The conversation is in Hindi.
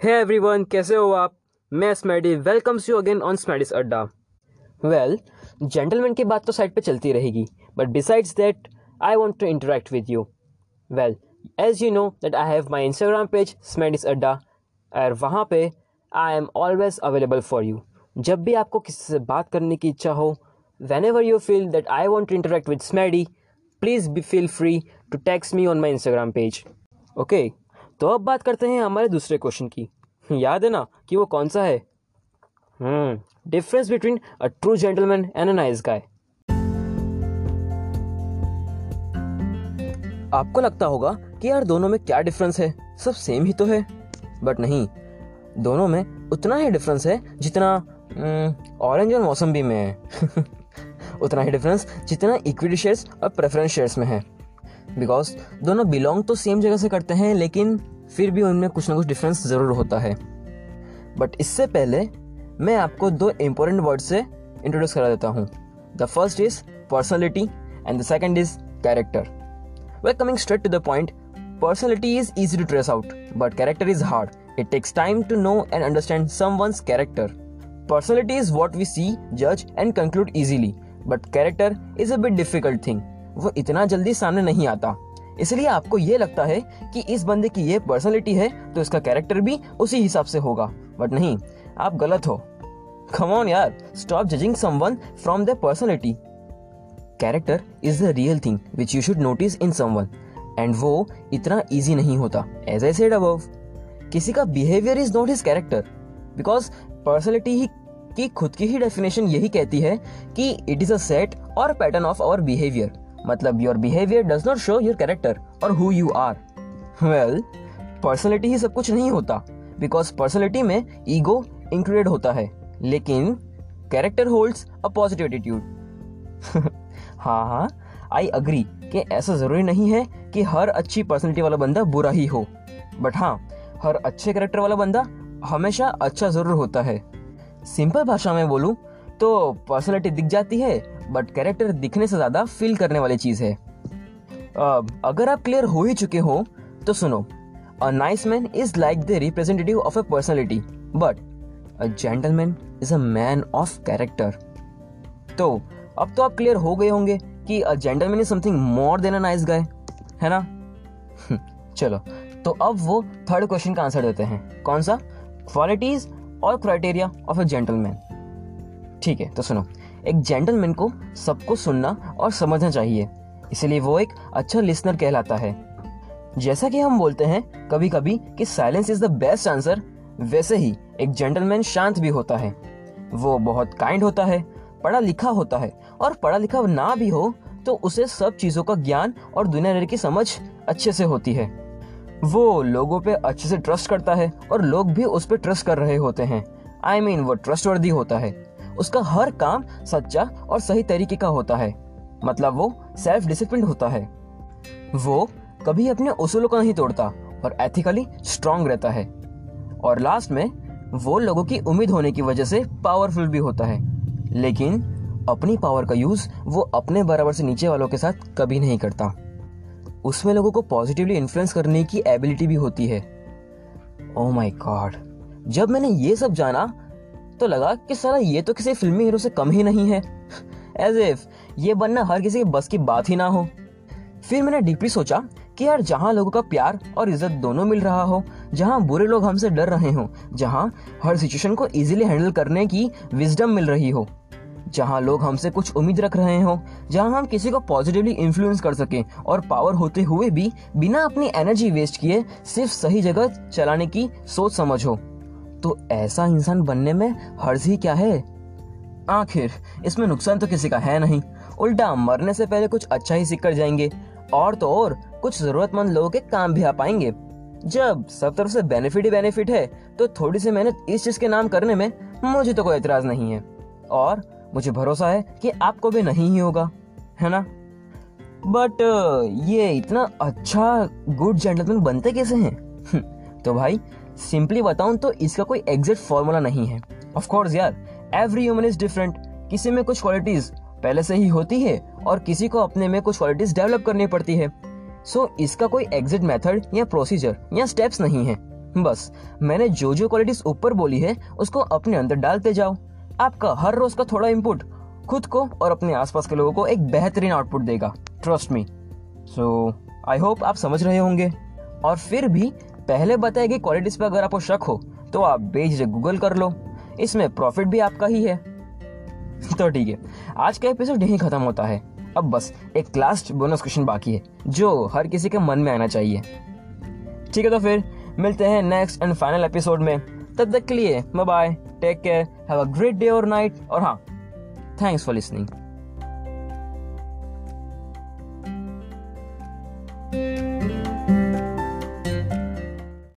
हे एवरीवन कैसे हो आप? मैं Smaddy welcomes you again on Smaddy's Adda. Well gentleman की बात तो साइड पे चलती रहेगी but besides that I want to interact with you well as you know that I have my Instagram page Smaddy's Adda, और वहाँ पे I am always available for you जब भी आपको किसी से बात करने की इच्छा हो whenever you feel that I want to interact with Smaddy please be feel free to text me on my Instagram page okay तो अब बात करते हैं हमारे दूसरे क्वेश्चन की। याद है ना कि वो कौन सा है? Difference between a true gentleman and a nice guy आपको लगता होगा कि यार दोनों में क्या डिफरेंस है? सब सेम ही तो है। बट नहीं, दोनों में उतना ही डिफरेंस है जितना ऑरेंज और मौसम्बी में है। उतना ही डिफरेंस जितना इक्विटी शेयर्स और प्रेफरेंस शेयर्स में है। बिकॉज़ दोनों बिलोंग तो सेम जगह से करते हैं, लेकिन फिर भी उनमें कुछ ना कुछ डिफरेंस ज़रूर होता है। बट इससे पहले मैं आपको दो इम्पोर्टेंट वर्ड से इंट्रोड्यूस करा देता हूँ। The first is personality and the second is character we coming straight to the point personality is easy to trace out but character is hard it takes time to know and understand some once character personality is what we see जज and conclude easily but character is a bit difficult thing वो इतना जल्दी सामने नहीं आता। इसलिए आपको ये लगता है कि इस बंदे की ये पर्सनैलिटी है तो इसका कैरेक्टर भी उसी हिसाब से होगा। बट नहीं, आप गलत हो। कम ऑन यार stop judging someone from the personality character is the real thing which you should notice in someone and वो इतना इजी नहीं होता एज आई सेड अबव किसी का behaviour is not his character because personality ही की खुद की ही डेफिनेशन यही कहती है कि इट इज़ अ सेट और पैटर्न ऑफ़ आवर बिहेवियर मतलब your behaviour does not show your character और who you are well personality ही सब कुछ नहीं होता बिकॉज़ पर्सनैलिटी में ईगो इंक्लूडेड होता है, लेकिन character holds a positive attitude हाँ हाँ आई अग्री कि ऐसा ज़रूरी नहीं है कि हर अच्छी पर्सनैलिटी वाला बंदा बुरा ही हो बट हाँ हर अच्छे कैरेक्टर वाला बंदा हमेशा अच्छा ज़रूर होता है। सिंपल भाषा में बोलूँ तो पर्सनैलिटी दिख जाती है बट कैरेक्टर दिखने से ज़्यादा फील करने वाली चीज़ है। अगर आप क्लियर हो ही चुके हो तो सुनो। A nice man is like the representative of a personality but a gentleman is a man of character तो अब तो आप क्लियर हो गए होंगे कि a gentleman is something more than a nice guy है ना? चलो। तो अब वो थर्ड क्वेश्चन का आंसर देते हैं। कौन सा? क्वालिटीज और क्राइटेरिया ऑफ़ अ जेंटलमैन ठीक है तो सुनो। एक जेंटलमैन को सबको सुनना और समझना चाहिए। इसलिए वो एक अच्छा लिसनर कहलाता है। जैसा कि हम बोलते हैं कभी कभी कि silence is the best answer वैसे ही एक जेंटलमैन शांत भी होता है। वो बहुत काइंड होता है पढ़ा लिखा होता है और पढ़ा लिखा ना भी हो तो उसे सब चीज़ों का ज्ञान और दुनिया की समझ अच्छे से होती है। वो लोगों पे अच्छे से ट्रस्ट करता है और लोग भी उस पर ट्रस्ट कर रहे होते हैं। आई I मीन mean, वो ट्रस्टवर्दी होता है। उसका हर काम सच्चा और सही तरीके का होता है। मतलब वो सेल्फ डिसिप्लिन होता है। वो कभी अपने उसूलों को नहीं तोड़ता और एथिकली स्ट्रांग रहता है। और लास्ट में वो लोगों की उम्मीद होने की वजह से पावरफुल भी होता है। लेकिन अपनी पावर का यूज़ वो अपने बराबर से नीचे वालों के साथ कभी नहीं करता। उसमें लोगों को पॉजिटिवली इन्फ्लुएंस करने की एबिलिटी भी होती है। ओ माय गॉड जब मैंने ये सब जाना तो लगा कि सारा ये तो किसी फिल्मी हीरो से कम ही नहीं है। एज इफ़ ये बनना हर किसी के बस की बात ही ना हो। फिर मैंने डीपली सोचा कि यार जहाँ लोगों का प्यार और इज़्ज़त दोनों मिल रहा हो, जहाँ बुरे लोग हमसे डर रहे हो, जहाँ हर सिचुएशन को इजीली हैंडल करने की विजडम मिल रही हो, जहाँ लोग हमसे कुछ उम्मीद रख रहे हो, जहाँ हम किसी को पॉजिटिवली इन्फ्लुएंस कर सके और पावर होते हुए भी बिना अपनी एनर्जी वेस्ट किए सिर्फ़ सही जगह चलाने की सोच समझ हो। तो ऐसा इंसान बनने में हर्ज ही क्या है? आखिर, इसमें नुकसान तो किसी का है नहीं। उल्टा, मरने से पहले कुछ अच्छा ही सीख कर जाएँगे। और तो और, कुछ जरूरतमंद लोगों के काम भी आ पाएँगे। जब सब तरफ़ से बेनिफिट ही बेनिफिट है तो थोड़ी सी मेहनत इस चीज़ के नाम करने में मुझे तो कोई एतराज़ नहीं है। और मुझे भरोसा है कि आपको भी नहीं ही होगा, है ना? बट ये इतना अच्छा गुड जेंटलमैन बनते कैसे हैं? तो भाई सिंपली बताऊँ तो इसका कोई एग्जैक्ट फॉर्मूला नहीं है। ऑफ़ कोर्स यार एवरी ह्यूमन इज़ डिफरेंट किसी में कुछ क्वालिटीज पहले से ही होती है और किसी को अपने में कुछ क्वालिटीज डेवलप करनी पड़ती है। सो so, इसका कोई एग्जिट मेथड या प्रोसीजर या स्टेप्स नहीं है। बस मैंने जो जो क्वालिटीज ऊपर बोली है उसको अपने अंदर डालते जाओ। आपका हर रोज का थोड़ा इनपुट खुद को और अपने आसपास के लोगों को एक बेहतरीन आउटपुट देगा। Trust me so I hope आप समझ रहे होंगे। और फिर भी पहले बताए गई क्वालिटीज पर अगर आपको शक हो तो आप बेझिझक गूगल कर लो। इसमें प्रॉफिट भी आपका ही है। तो ठीक है, आज का एपिसोड यही खत्म होता है। अब बस एक लास्ट बोनस क्वेश्चन बाकी है, जो हर किसी के मन में आना चाहिए। ठीक है तो फिर, मिलते हैं नेक्स्ट एंड फाइनल एपिसोड में। तब तक के लिए bye take care have a great day और नाइट और हाँ थैंक्स फॉर लिसनिंग